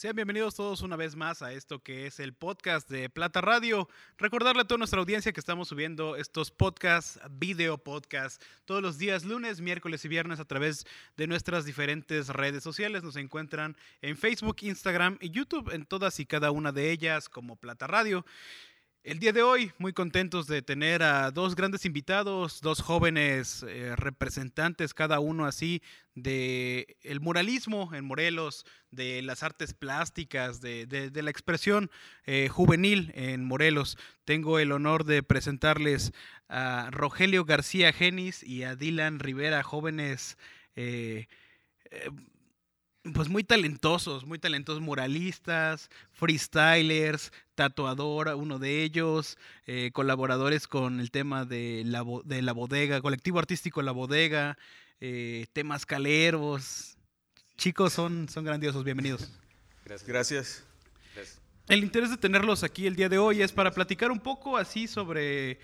Sean bienvenidos todos una vez más a esto que es el podcast de Plata Radio. Recordarle a toda nuestra audiencia que estamos subiendo estos podcasts, video podcasts, todos los días, lunes, miércoles y viernes a través de nuestras diferentes redes sociales. Nos encuentran en Facebook, Instagram y YouTube, en todas y cada una de ellas como Plata Radio. El día de hoy, muy contentos de tener a dos grandes invitados, dos jóvenes eh, representantes, cada uno así, de el muralismo en Morelos, de las artes plásticas, de, la expresión eh, juvenil en Morelos. Tengo el honor de presentarles a Rogelio García Genis y a Dylan Rivera, jóvenes eh, pues muy talentosos, muy talentosos muralistas, freestylers, tatuador, uno de ellos, eh, colaboradores con el tema de la, de la bodega, colectivo artístico La Bodega, eh, temas caleros. Chicos, son, son grandiosos, bienvenidos. Gracias. El interés de tenerlos aquí el día de hoy es para platicar un poco así sobre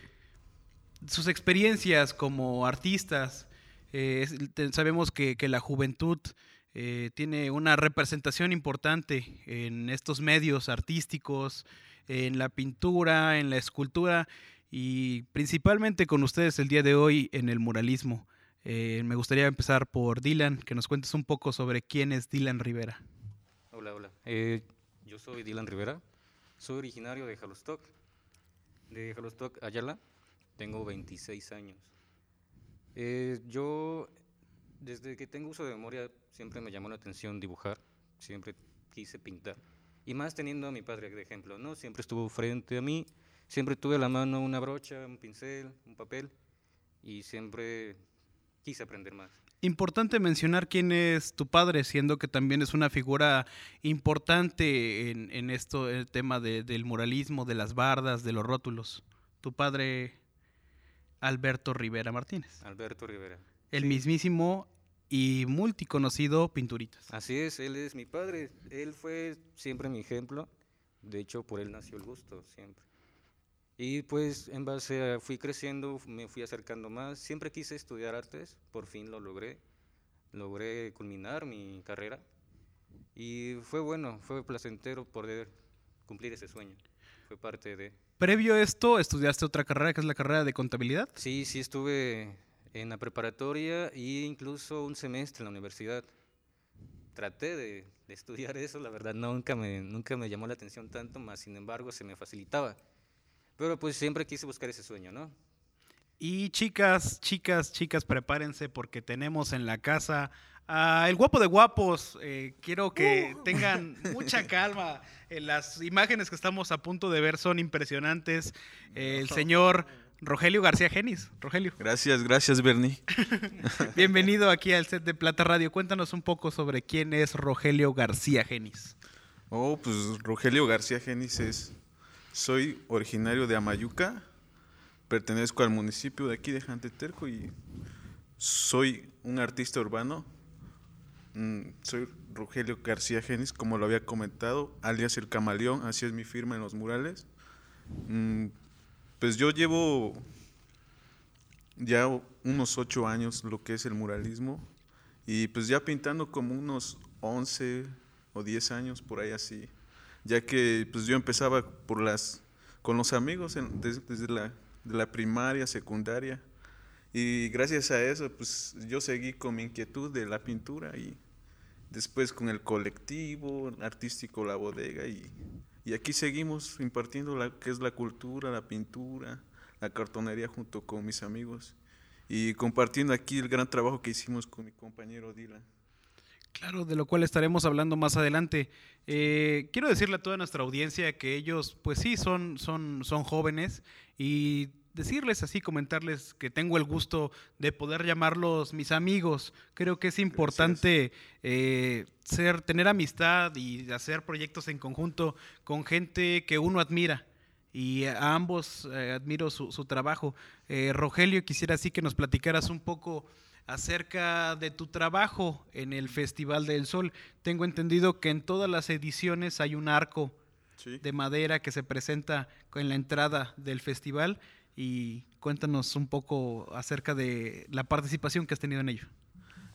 sus experiencias como artistas. Eh, sabemos que, que la juventud eh, tiene una representación importante en estos medios artísticos, en la pintura, en la escultura y principalmente con ustedes el día de hoy en el muralismo. Eh, me gustaría empezar por Dylan, que nos cuentes un poco sobre quién es Dylan Rivera. Hola, hola. Eh, yo soy Dylan Rivera, soy originario de Jalostoc, de Jalostoc, Ayala. Tengo 26 años. yo, desde que tengo uso de memoria, Siempre me llamó la atención dibujar, siempre quise pintar. Y más teniendo a mi padre de ejemplo, ¿no? Siempre estuvo frente a mí, siempre tuve a la mano una brocha, un pincel, un papel, y siempre quise aprender más. Importante mencionar quién es tu padre, siendo que también es una figura importante en, en esto, el tema del muralismo, de las bardas, de los rótulos. Tu padre, Alberto Rivera Martínez. Alberto Rivera. El mismísimo y multiconocido Pinturitas. Así es, él es mi padre, él fue siempre mi ejemplo, de hecho por él nació el gusto, siempre. Y pues en base a, fui creciendo, me fui acercando más, siempre quise estudiar artes, por fin lo logré, logré culminar mi carrera y fue bueno, fue placentero poder cumplir ese sueño, fue parte de... Previo a esto, ¿estudiaste otra carrera que es la carrera de contabilidad? Sí, sí estuve en la preparatoria e incluso un semestre en la universidad. Traté de, estudiar eso, la verdad nunca me, nunca me llamó la atención tanto, más sin embargo se me facilitaba. Pero pues siempre quise buscar ese sueño, ¿no? Y chicas, chicas, chicas, prepárense porque tenemos en la casa a el guapo de guapos. Eh, quiero que uh. tengan mucha calma. Eh, las imágenes que estamos a punto de ver son impresionantes. el señor Rogelio García Genis. Rogelio. Gracias, gracias, Bernie. Bienvenido aquí al set de Plata Radio. Cuéntanos un poco sobre quién es Rogelio García Genis. Oh, pues Rogelio García Genis es. Soy originario de Amayuca, pertenezco al municipio de aquí de Janteterco y soy un artista urbano. Mm, soy Rogelio García Genis, como lo había comentado, alias El Camaleón, así es mi firma en los murales. Pues yo llevo ya unos ocho años lo que es el muralismo y pues ya pintando como unos once o diez años por ahí así, ya que pues yo empezaba por las con los amigos desde, la, de la primaria, secundaria y gracias a eso pues yo seguí con mi inquietud de la pintura y después con el colectivo artístico La Bodega y y aquí seguimos impartiendo lo que es la cultura, la pintura, la cartonería junto con mis amigos y compartiendo aquí el gran trabajo que hicimos con mi compañero Dylan. Claro, de lo cual estaremos hablando más adelante. Eh, quiero decirle a toda nuestra audiencia que ellos, pues sí, son, son, son jóvenes y decirles así, comentarles que tengo el gusto de poder llamarlos mis amigos. Creo que es importante eh, ser, tener amistad y hacer proyectos en conjunto con gente que uno admira. Y a ambos eh, admiro su, trabajo. Eh, Rogelio, quisiera así que nos platicaras un poco acerca de tu trabajo en el Festival del Sol. Tengo entendido que en todas las ediciones hay un arco de madera que se presenta en la entrada del festival y cuéntanos un poco acerca de la participación que has tenido en ello.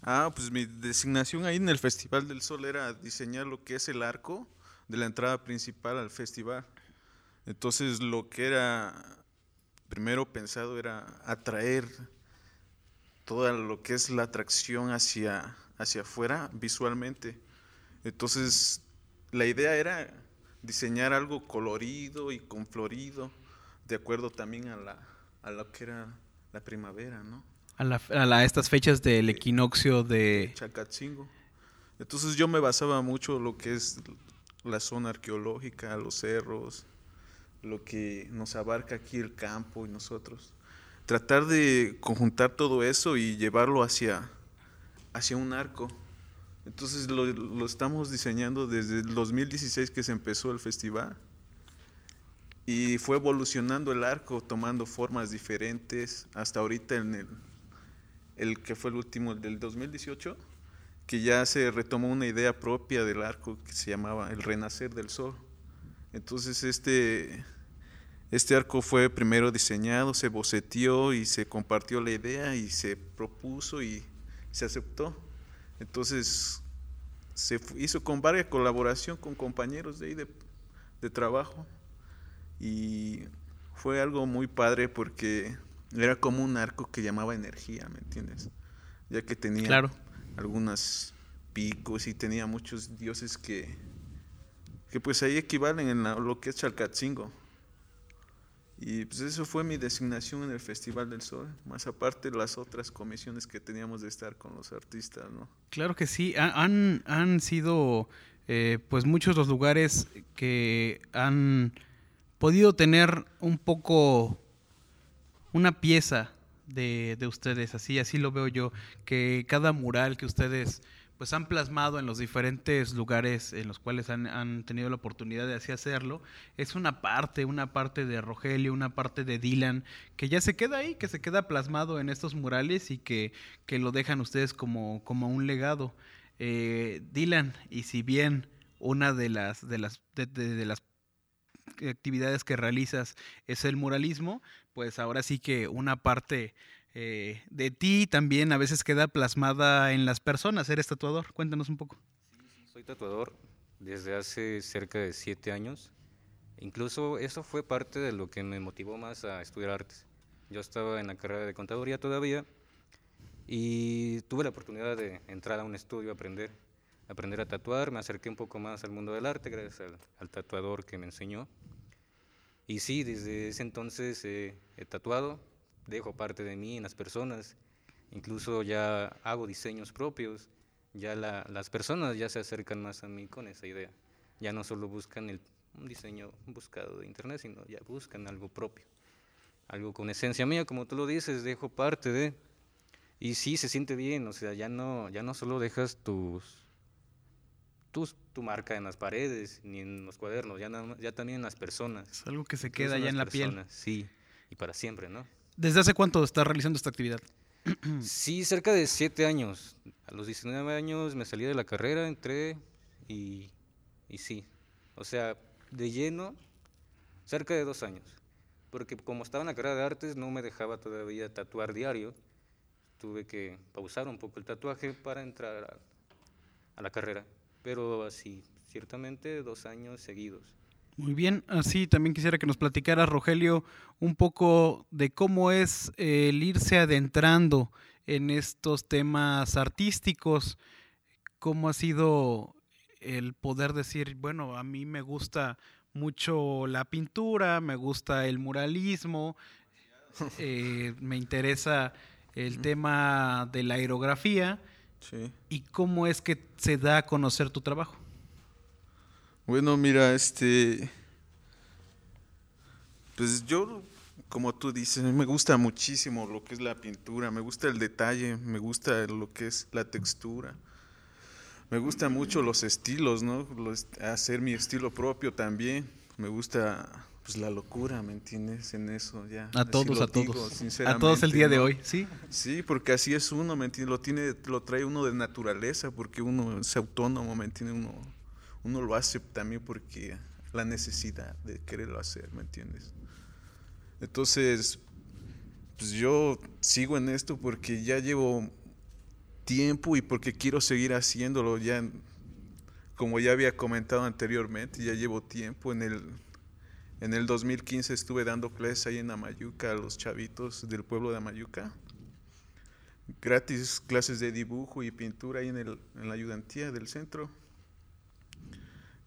Ah, pues mi designación ahí en el Festival del Sol era diseñar lo que es el arco de la entrada principal al festival. Entonces lo que era primero pensado era atraer todo lo que es la atracción hacia, hacia afuera visualmente. Entonces la idea era diseñar algo colorido y con florido, de acuerdo también a, la, a lo que era la primavera, ¿no? A, la, a estas fechas del equinoccio de... Chacatzingo. Entonces yo me basaba mucho en lo que es la zona arqueológica, los cerros, lo que nos abarca aquí el campo y nosotros. Tratar de conjuntar todo eso y llevarlo hacia, hacia un arco. Entonces lo, lo estamos diseñando desde el 2016 que se empezó el festival. Y fue evolucionando el arco, tomando formas diferentes, hasta ahorita en el, que fue el último, el del 2018, que ya se retomó una idea propia del arco que se llamaba el renacer del sol. Entonces este, este arco fue primero diseñado, se boceteó y se compartió la idea y se propuso y se aceptó. Entonces se hizo con varias colaboración con compañeros de ahí de, de trabajo y fue algo muy padre porque era como un arco que llamaba energía, ¿me entiendes? Ya que tenía claro. algunos picos y tenía muchos dioses que, que pues ahí equivalen en lo que es Chalcatzingo. Y pues eso fue mi designación en el Festival del Sol, más aparte las otras comisiones que teníamos de estar con los artistas, ¿no? Claro que sí, han, han sido eh, pues muchos los lugares que han podido tener un poco una pieza de, de, ustedes, así, así lo veo yo, que cada mural que ustedes pues han plasmado en los diferentes lugares en los cuales han, han, tenido la oportunidad de así hacerlo, es una parte, una parte de Rogelio, una parte de Dylan, que ya se queda ahí, que se queda plasmado en estos murales y que, que lo dejan ustedes como, como un legado. Eh, Dylan, y si bien una de las, de las, de, las actividades que realizas es el muralismo, pues ahora sí que una parte eh, de ti también a veces queda plasmada en las personas. Eres tatuador, cuéntanos un poco. Sí, soy tatuador desde hace cerca de siete años. Incluso eso fue parte de lo que me motivó más a estudiar artes. Yo estaba en la carrera de contaduría todavía y tuve la oportunidad de entrar a un estudio a aprender, aprender a tatuar. Me acerqué un poco más al mundo del arte gracias al, al tatuador que me enseñó. Y sí, desde ese entonces eh, he tatuado, dejo parte de mí en las personas, incluso ya hago diseños propios, ya la, las personas ya se acercan más a mí con esa idea, ya no solo buscan el, un diseño buscado de internet, sino ya buscan algo propio, algo con esencia mía, como tú lo dices, dejo parte de, y sí se siente bien, o sea, ya no, ya no solo dejas tus, tus, tu marca en las paredes ni en los cuadernos, ya, ya también en las personas. Es algo que se queda ya en la personas, piel. Sí, y para siempre, ¿no? ¿Desde hace cuánto estás realizando esta actividad? Sí, cerca de siete años. A los 19 años me salí de la carrera, entré y, y sí. O sea, de lleno, cerca de dos años. Porque como estaba en la carrera de artes, no me dejaba todavía tatuar diario. Tuve que pausar un poco el tatuaje para entrar a, a la carrera. Pero así, ciertamente dos años seguidos. Muy bien, así también quisiera que nos platicara Rogelio un poco de cómo es el irse adentrando en estos temas artísticos, cómo ha sido el poder decir, bueno, a mí me gusta mucho la pintura, me gusta el muralismo, eh, me interesa el tema de la aerografía, Sí. y cómo es que se da a conocer tu trabajo. Bueno, mira, este. Pues yo, como tú dices, me gusta muchísimo lo que es la pintura, me gusta el detalle, me gusta lo que es la textura. Me gustan mucho los estilos, ¿no? Los- hacer mi estilo propio también. Me gusta pues la locura, ¿me entiendes? En eso ya. A así todos, a todos. digo, a todos el día de hoy, ¿sí? Sí, porque así es uno, ¿me entiendes? Lo tiene, lo trae uno de naturaleza, porque uno es autónomo, ¿me entiendes? Uno, uno lo hace también porque la necesidad de quererlo hacer, ¿me entiendes? Entonces, pues yo sigo en esto porque ya llevo tiempo y porque quiero seguir haciéndolo. Ya, como ya había comentado anteriormente, ya llevo tiempo. En el, en el 2015 estuve dando clases ahí en Amayuca a los chavitos del pueblo de Amayuca. Gratis clases de dibujo y pintura ahí en, la ayudantía del centro.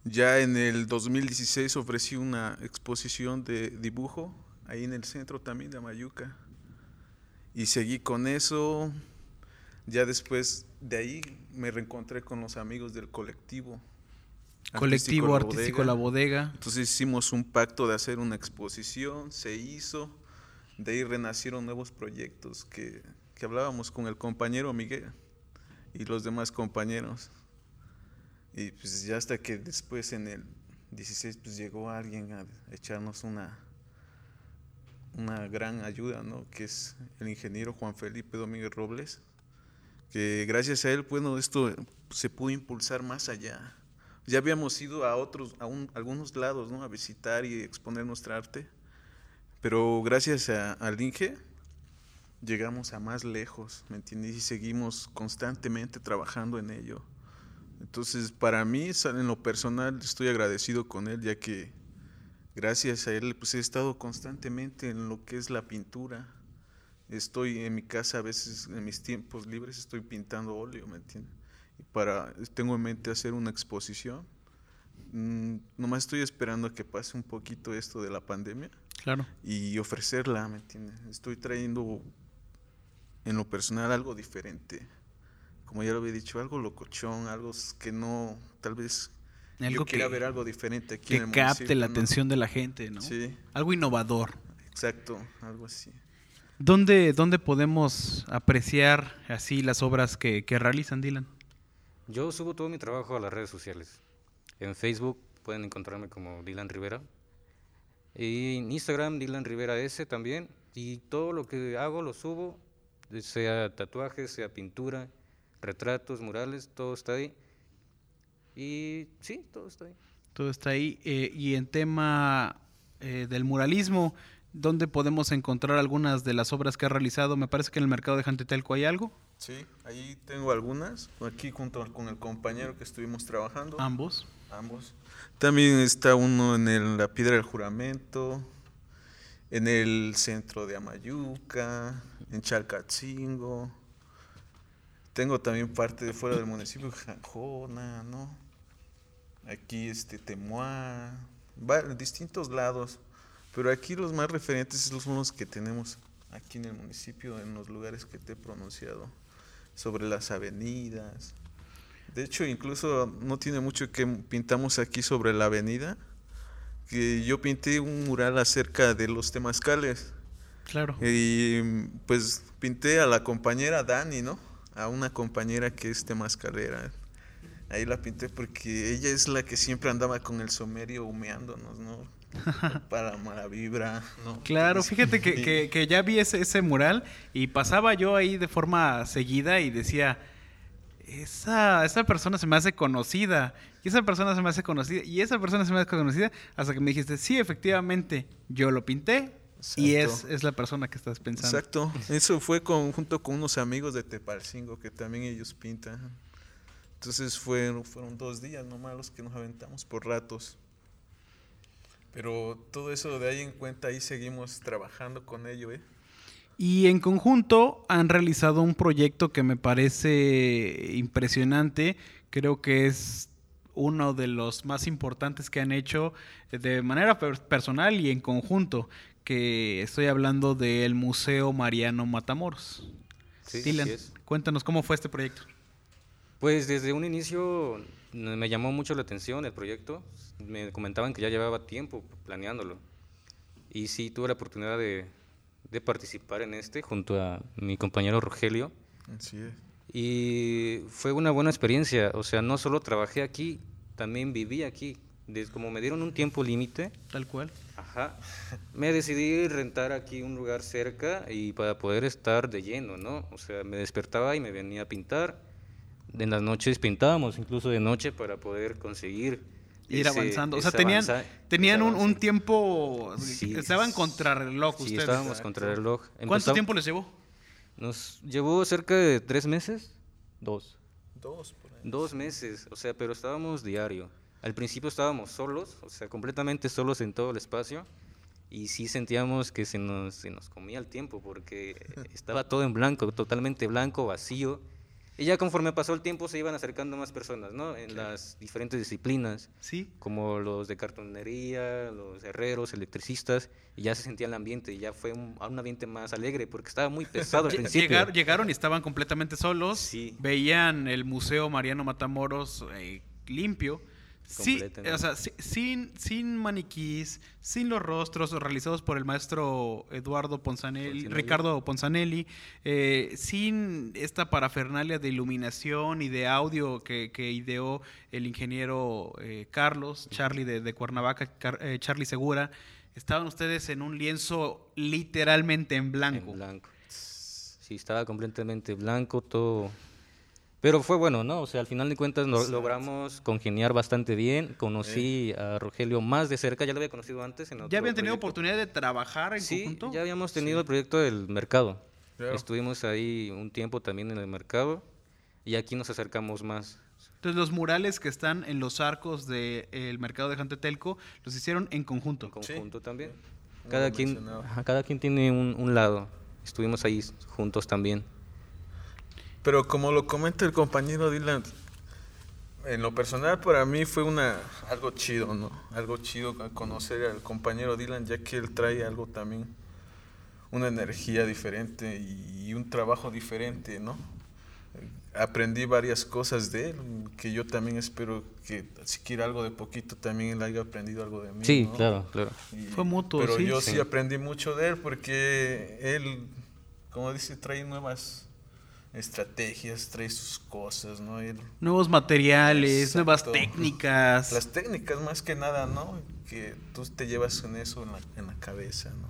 Ya en el 2016 ofrecí una exposición de dibujo ahí en el centro también de Amayuca. Y seguí con eso. Ya después de ahí me reencontré con los amigos del colectivo. Colectivo Artístico La Bodega. Entonces hicimos un pacto de hacer una exposición, se hizo. De ahí renacieron nuevos proyectos que, que hablábamos con el compañero Miguel y los demás compañeros. Y pues ya hasta que después en el 16 pues llegó alguien a echarnos una, una gran ayuda, ¿no? Que es el ingeniero Juan Felipe Domínguez Robles, que gracias a él, bueno, esto se pudo impulsar más allá. Ya habíamos ido a otros, a, algunos lados, ¿no? A visitar y exponer nuestra arte, pero gracias al Inge llegamos a más lejos, ¿me entiendes? Y seguimos constantemente trabajando en ello. Entonces, para mí, en lo personal, estoy agradecido con él, ya que gracias a él pues he estado constantemente en lo que es la pintura. Estoy en mi casa a veces en mis tiempos libres estoy pintando óleo, ¿me entiendes? Para tengo en mente hacer una exposición. Mm, nomás estoy esperando a que pase un poquito esto de la pandemia. Claro. Y ofrecerla, ¿me entiendes? Estoy trayendo en lo personal algo diferente. Como ya lo había dicho, algo locochón, algo que no, tal vez algo yo que, ver algo diferente aquí que en el capte la atención de la gente, ¿no? Sí. Algo innovador. Exacto, algo así. ¿Dónde, dónde podemos apreciar así las obras que, que realizan, Dylan? Yo subo todo mi trabajo a las redes sociales. En Facebook pueden encontrarme como Dylan Rivera. Y en Instagram, Dylan Rivera S también. Y todo lo que hago lo subo, sea tatuajes, sea pintura, retratos, murales, todo está ahí. Y sí, todo está ahí. Todo está ahí. Eh, y en tema eh, del muralismo, ¿dónde podemos encontrar algunas de las obras que ha realizado? Me parece que en el mercado de Jantetelco hay algo. Sí, ahí tengo algunas, aquí junto con el compañero que estuvimos trabajando. Ambos. Ambos. También está uno en la Piedra del Juramento, en el centro de Amayuca, en Chalcatzingo. Tengo también parte de fuera del municipio, Janjona, ¿no? aquí este Temuá, distintos lados, pero aquí los más referentes son los que tenemos aquí en el municipio, en los lugares que te he pronunciado, sobre las avenidas. De hecho, incluso no tiene mucho que pintamos aquí sobre la avenida, que yo pinté un mural acerca de los temazcales. Claro. Y pues pinté a la compañera Dani, ¿no? A una compañera que es temazcalera. Ahí la pinté porque ella es la que siempre andaba con el somerio humeándonos, ¿no? Para mala vibra, ¿no? Claro, fíjate que, que, ya vi ese, ese mural y pasaba yo ahí de forma seguida y decía, esa, esa persona se me hace conocida, y esa persona se me hace conocida, y esa persona se me hace conocida, hasta que me dijiste, sí, efectivamente, yo lo pinté, y es, es la persona que estás pensando. Exacto, eso fue con, junto con unos amigos de Tepalcingo, que también ellos pintan. Entonces fueron, fueron dos días nomás los que nos aventamos por ratos. Pero todo eso de ahí en cuenta, ahí seguimos trabajando con ello, ¿eh? Y en conjunto han realizado un proyecto que me parece impresionante. Creo que es uno de los más importantes que han hecho de manera personal y en conjunto, que estoy hablando del Museo Mariano Matamoros. Sí, Dylan, cuéntanos cómo fue este proyecto. Pues desde un inicio me llamó mucho la atención el proyecto. Me comentaban que ya llevaba tiempo planeándolo. Y sí, tuve la oportunidad de, de participar en este junto a mi compañero Rogelio. Así es. Y fue una buena experiencia. O sea, no solo trabajé aquí, también viví aquí. Desde, como me dieron un tiempo límite. Tal cual. Ajá. Me decidí rentar aquí un lugar cerca y para poder estar de lleno, ¿no? O sea, me despertaba y me venía a pintar en las noches pintábamos, incluso de noche, para poder conseguir ir avanzando. O sea, tenían, tenían un, tiempo. estaban contra reloj sí, estábamos contra reloj. ¿Cuánto tiempo les llevó? Nos llevó cerca de tres meses dos. Dos, por ahí. Dos meses, o sea, pero estábamos diario. Al principio estábamos solos, o sea, completamente solos en todo el espacio. Y sí sentíamos que se nos, se nos comía el tiempo porque estaba todo en blanco, totalmente blanco, vacío. Y ya conforme pasó el tiempo se iban acercando más personas, ¿no? En las diferentes disciplinas, Sí. como los de cartonería, los herreros, electricistas, y ya se sentía el ambiente, y ya fue un, un ambiente más alegre porque estaba muy pesado al principio. llegar- llegaron y estaban completamente solos. Sí. Veían el Museo Mariano Matamoros eh, limpio. Sí, o sea, si- sin, sin maniquís, sin los rostros realizados por el maestro Eduardo Ponzanelli, Ponzanelli. Ricardo Ponzanelli, eh, sin esta parafernalia de iluminación y de audio que, que ideó el ingeniero eh, Carlos, Charlie de, de Cuernavaca, Car- eh, Charlie Segura, estaban ustedes en un lienzo literalmente en blanco. En blanco. Sí, estaba completamente blanco, todo. Pero fue bueno, ¿no? O sea, al final de cuentas lo- logramos congeniar bastante bien. Conocí a Rogelio más de cerca, ya lo había conocido antes en otro ¿Ya habían tenido proyecto. oportunidad de trabajar en Sí, conjunto? ya habíamos tenido el proyecto del mercado. Claro. Estuvimos ahí un tiempo también en el mercado y aquí nos acercamos más. Entonces los murales que están en los arcos del mercado de Jantetelco los hicieron en conjunto. en Sí. conjunto también. Cada quien, cada quien tiene un, un lado. Estuvimos ahí juntos también. Pero como lo comenta el compañero Dylan, en lo personal para mí fue una algo chido, ¿no? Algo chido conocer al compañero Dylan, ya que él trae algo también, una energía diferente y un trabajo diferente, ¿no? Aprendí varias cosas de él, que yo también espero que si quiere algo de poquito también él haya aprendido algo de mí. Sí, ¿no? claro, claro. Y- Fue mutuo, Pero sí. yo sí. Sí. aprendí mucho de él porque él, como dice, trae nuevas estrategias, trae sus cosas, ¿no? Nuevos materiales, nuevas técnicas. las técnicas más que nada, ¿no? Que tú te llevas con eso en la, en la cabeza, ¿no?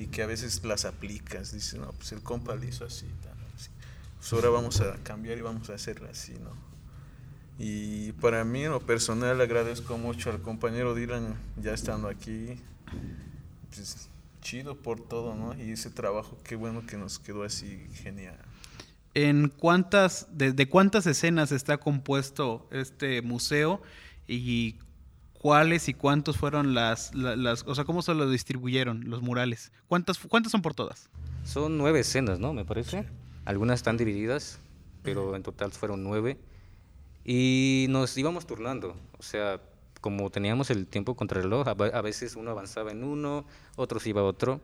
Y que a veces las aplicas, dices, no, pues el compa lo hizo así, tal, así. Pues ahora vamos a cambiar y vamos a hacerlo así, ¿no? Y para mí, en lo personal, agradezco mucho al compañero Dylan ya estando aquí. Pues, chido por todo, ¿no? Y ese trabajo, qué bueno que nos quedó así genial. ¿En cuántas, de, de cuántas escenas está compuesto este museo y cuáles y cuántos fueron las, la- las, o sea, cómo se lo distribuyeron los murales? ¿Cuántas, cuántas son por todas? Son nueve escenas, ¿no? Me parece. Algunas están divididas, pero en total fueron nueve. Y nos íbamos turnando. O sea, como teníamos el tiempo contra el reloj, a ve- a veces uno avanzaba en uno, otros iba a otro,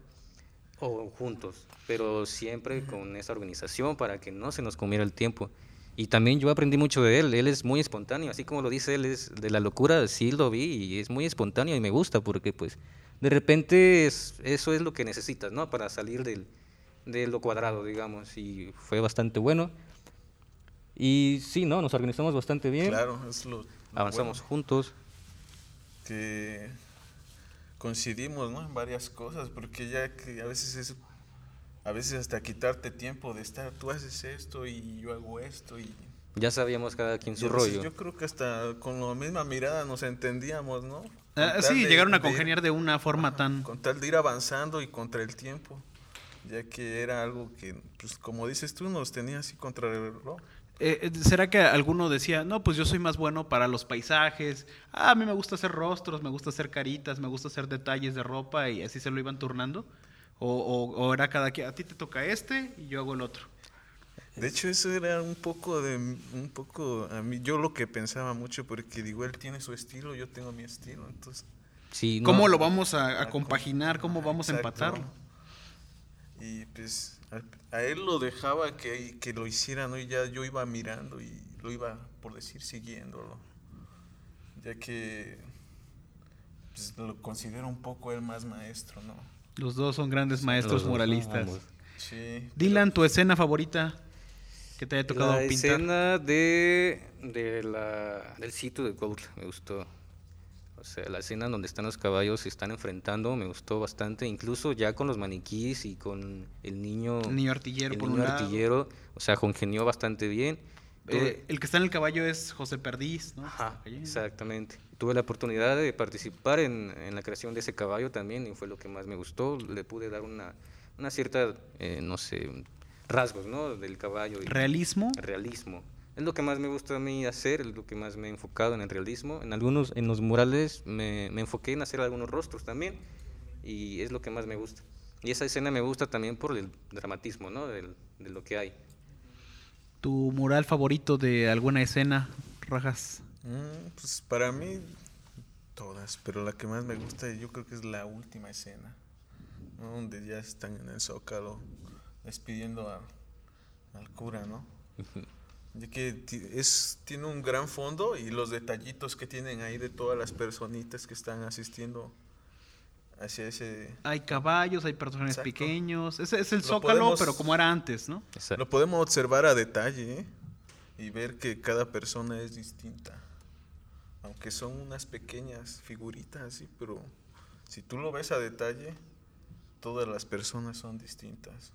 o juntos. Pero siempre con esa organización para que no se nos comiera el tiempo. Y también yo aprendí mucho de él. Él es muy espontáneo, así como lo dice él, es de la locura. Sí lo vi y es muy espontáneo y me gusta porque, pues, de repente es- eso es lo que necesitas, ¿no? Para salir del, de lo cuadrado, digamos. Y fue bastante bueno. Y sí, ¿no? Nos organizamos bastante bien. Claro, es lo, lo Avanzamos bueno, juntos. que coincidimos, ¿no? En varias cosas, porque ya que a veces es, a veces hasta quitarte tiempo de estar, tú haces esto y yo hago esto y Ya sabíamos cada quien su rollo. Yo creo que hasta con la misma mirada nos entendíamos, ¿no? Con Ah, tal sí, de- llegaron a de ir- congeniar de una forma Ajá, tan... Con tal de ir avanzando y contra el tiempo, ya que era algo que, pues como dices tú, nos tenía así contra el reloj. Eh, ¿Será que alguno decía, no, pues yo soy más bueno para los paisajes? Ah, a mí me gusta hacer rostros, me gusta hacer caritas, me gusta hacer detalles de ropa y así se lo iban turnando. O, o- o era cada quien, a ti te toca este y yo hago el otro. De hecho, eso era un poco de, un poco, a mí, yo lo que pensaba mucho, porque digo, él tiene su estilo, yo tengo mi estilo, entonces... Sí, no, ¿Cómo lo vamos a, a Ah, compaginar? ¿Cómo vamos a empatarlo? Y pues a, a él lo dejaba que, que lo hiciera, ¿no? Y ya yo iba mirando y lo iba, por decir, siguiéndolo. Ya que pues, lo considero un poco el más maestro, ¿no? Los dos son grandes maestros. Sí. Dylan, tu escena favorita que te haya tocado la pintar. escena de, de la, del sitio de Cuautla me gustó. O sea, la escena donde están los caballos se están enfrentando me gustó bastante. Incluso ya con los maniquís y con el niño, El niño artillero el por niño un lado. artillero, o sea, congenió bastante bien. Eh, el que está en el caballo es José Perdiz, ¿no? Ajá, exactamente. Tuve la oportunidad de participar en, en la creación de ese caballo también y fue lo que más me gustó. Le pude dar una, una cierta, eh, no sé, rasgos, ¿no? Del caballo. y- Realismo. realismo. Es lo que más me gusta a mí hacer, es lo que más me he enfocado en el realismo. En algunos, en los murales me, me enfoqué en hacer algunos rostros también y es lo que más me gusta. Y esa escena me gusta también por el dramatismo, ¿no? Del- de lo que hay. ¿Tu mural favorito de alguna escena, Rajas? Mm, pues para mí, todas, pero la que más me gusta yo creo que es la última escena, ¿no? donde ya están en el zócalo despidiendo al, al cura, ¿no? Ya que es, tiene un gran fondo y los detallitos que tienen ahí de todas las personitas que están asistiendo hacia ese... Hay caballos, hay personajes Exacto. pequeños. Ese es el Lo zócalo, podemos- pero como era antes, ¿no? Exacto. Lo podemos observar a detalle ¿eh? y ver que cada persona es distinta. Aunque son unas pequeñas figuritas así, pero si tú lo ves a detalle, todas las personas son distintas.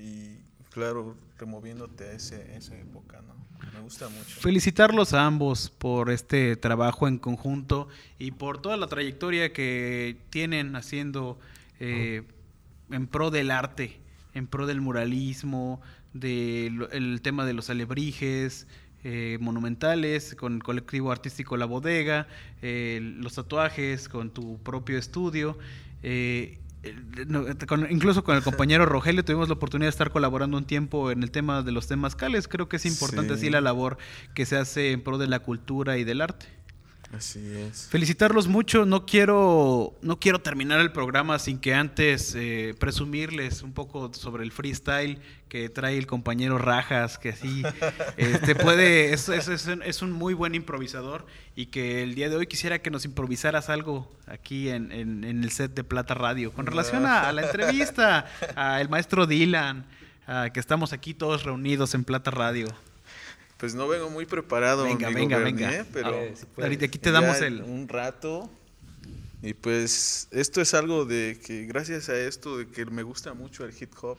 Y claro, removiéndote a ese, esa época, ¿no? Me gusta mucho. Felicitarlos a ambos por este trabajo en conjunto y por toda la trayectoria que tienen haciendo eh, en pro del arte, en pro del muralismo, del tema de los alebrijes eh, monumentales, con el colectivo artístico La Bodega, eh, los tatuajes, con tu propio estudio. eh, con- incluso con el compañero Rogelio tuvimos la oportunidad de estar colaborando un tiempo en el tema de los temas cales. Creo que es importante Sí. así la labor que se hace en pro de la cultura y del arte. Así es. Felicitarlos mucho. No quiero, no quiero terminar el programa sin que antes eh, presumirles un poco sobre el freestyle que trae el compañero Rajas, que así este, puede, es, es- es un, es un muy buen improvisador y que el día de hoy quisiera que nos improvisaras algo aquí en, en- en el set de Plata Radio con relación a, a la entrevista, al maestro Dylan, a que estamos aquí todos reunidos en Plata Radio. Pues no vengo muy preparado, Venga, amigo venga, Bernie, venga. ¿eh? pero A ver, si puedes. Ahorita aquí te damos el... un rato. Y pues esto es algo de que gracias a esto de que me gusta mucho el hip hop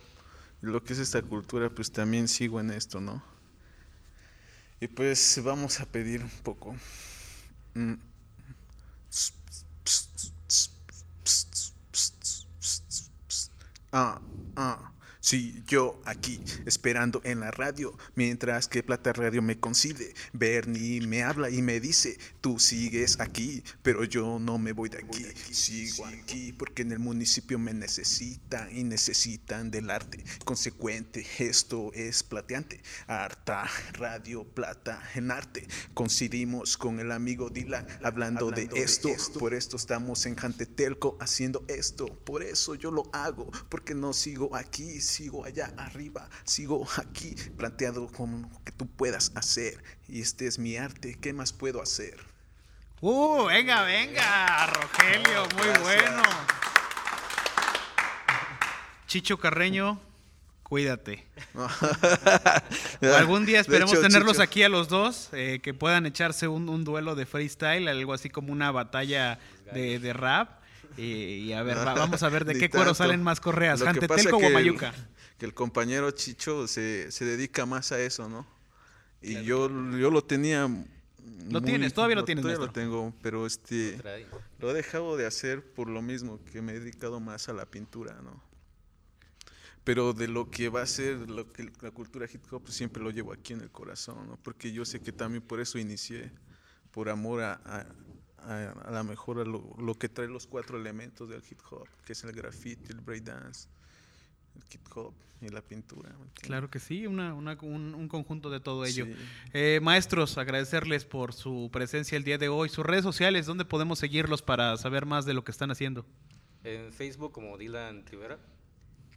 y lo que es esta cultura, pues también sigo en esto, ¿no? Y pues vamos a pedir un poco. Mm. Ah, ah. Sí, yo aquí, esperando en la radio, mientras que Plata Radio me concibe. Bernie me habla y me dice, tú sigues aquí, pero yo no me voy de aquí. Sigo aquí porque en el municipio me necesitan y necesitan del arte. Consecuente, esto es plateante. Harta Radio Plata en arte. Coincidimos con el amigo Dylan hablando, de, esto. Por esto estamos en Jantetelco haciendo esto. Por eso yo lo hago, porque no sigo aquí, sigo allá arriba, sigo aquí planteado con lo que tú puedas hacer. Y este es mi arte, ¿qué más puedo hacer? Uh, venga, venga, Rogelio, muy Gracias. bueno. Chicho Carreño, cuídate. Algún día esperemos hecho, tenerlos Chicho- aquí a los dos, eh, que puedan echarse un, un duelo de freestyle, algo así como una batalla de, de rap. Y, y a ver, va- vamos a ver de qué cuero tanto. salen más correas, Lo Jantetelco o el- Mayuca. Que el compañero Chicho se, se dedica más a eso, ¿no? Y yo, yo lo tenía. Lo tienes, todavía lo tienes, Todavía lo tengo, pero este. Lo he dejado de hacer por lo mismo, que me he dedicado más a la pintura, ¿no? Pero de lo que va a ser lo que la cultura hip hop pues, siempre lo llevo aquí en el corazón, ¿no? Porque yo sé que también por eso inicié, por amor a, a, a, a la mejor a lo, lo que trae los cuatro elementos del hip hop, que es el graffiti, el breakdance, el hip hop y la pintura. Claro que sí, una- una- un, un conjunto de todo ello. Sí. Eh, maestros, agradecerles por su presencia el día de hoy. Sus redes sociales, ¿dónde podemos seguirlos para saber más de lo que están haciendo? En Facebook como Dylan Rivera,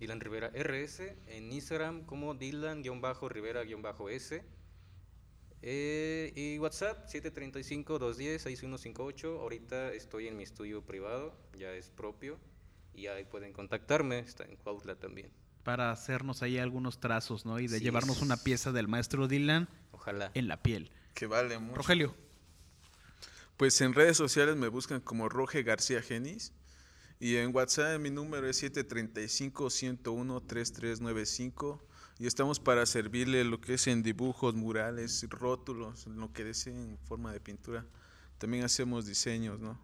Dylan Rivera RS, en Instagram como Dylan-Rivera-S. Eh, y WhatsApp 735-210-6158. Ahorita estoy en mi estudio privado, ya es propio, y ahí pueden contactarme, está en Cuautla también. Para hacernos ahí algunos trazos, ¿no? Y de Sí. llevarnos una pieza del maestro Dylan Ojalá. en la piel. Que vale mucho. Rogelio, Pues en redes sociales me buscan como Roge García Genis. Y en WhatsApp mi número es 735-101-3395. Y estamos para servirle lo que es en dibujos, murales, rótulos, lo que deseen en forma de pintura. También hacemos diseños, ¿no?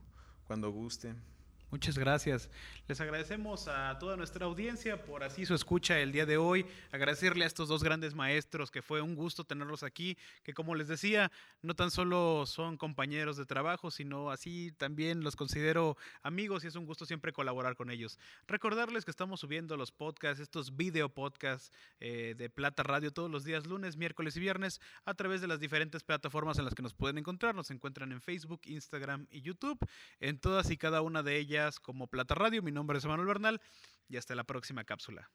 Cuando gusten. Muchas gracias. Les agradecemos a toda nuestra audiencia por así su escucha el día de hoy. Agradecerle a estos dos grandes maestros, que fue un gusto tenerlos aquí, que como les decía, no tan solo son compañeros de trabajo, sino así también los considero amigos y es un gusto siempre colaborar con ellos. Recordarles que estamos subiendo los podcasts, estos video podcasts eh, de Plata Radio todos los días, lunes, miércoles y viernes, a través de las diferentes plataformas en las que nos pueden encontrar. Nos encuentran en Facebook, Instagram y YouTube. En todas y cada una de como Plata Radio. Mi nombre es Manuel Bernal y hasta la próxima cápsula.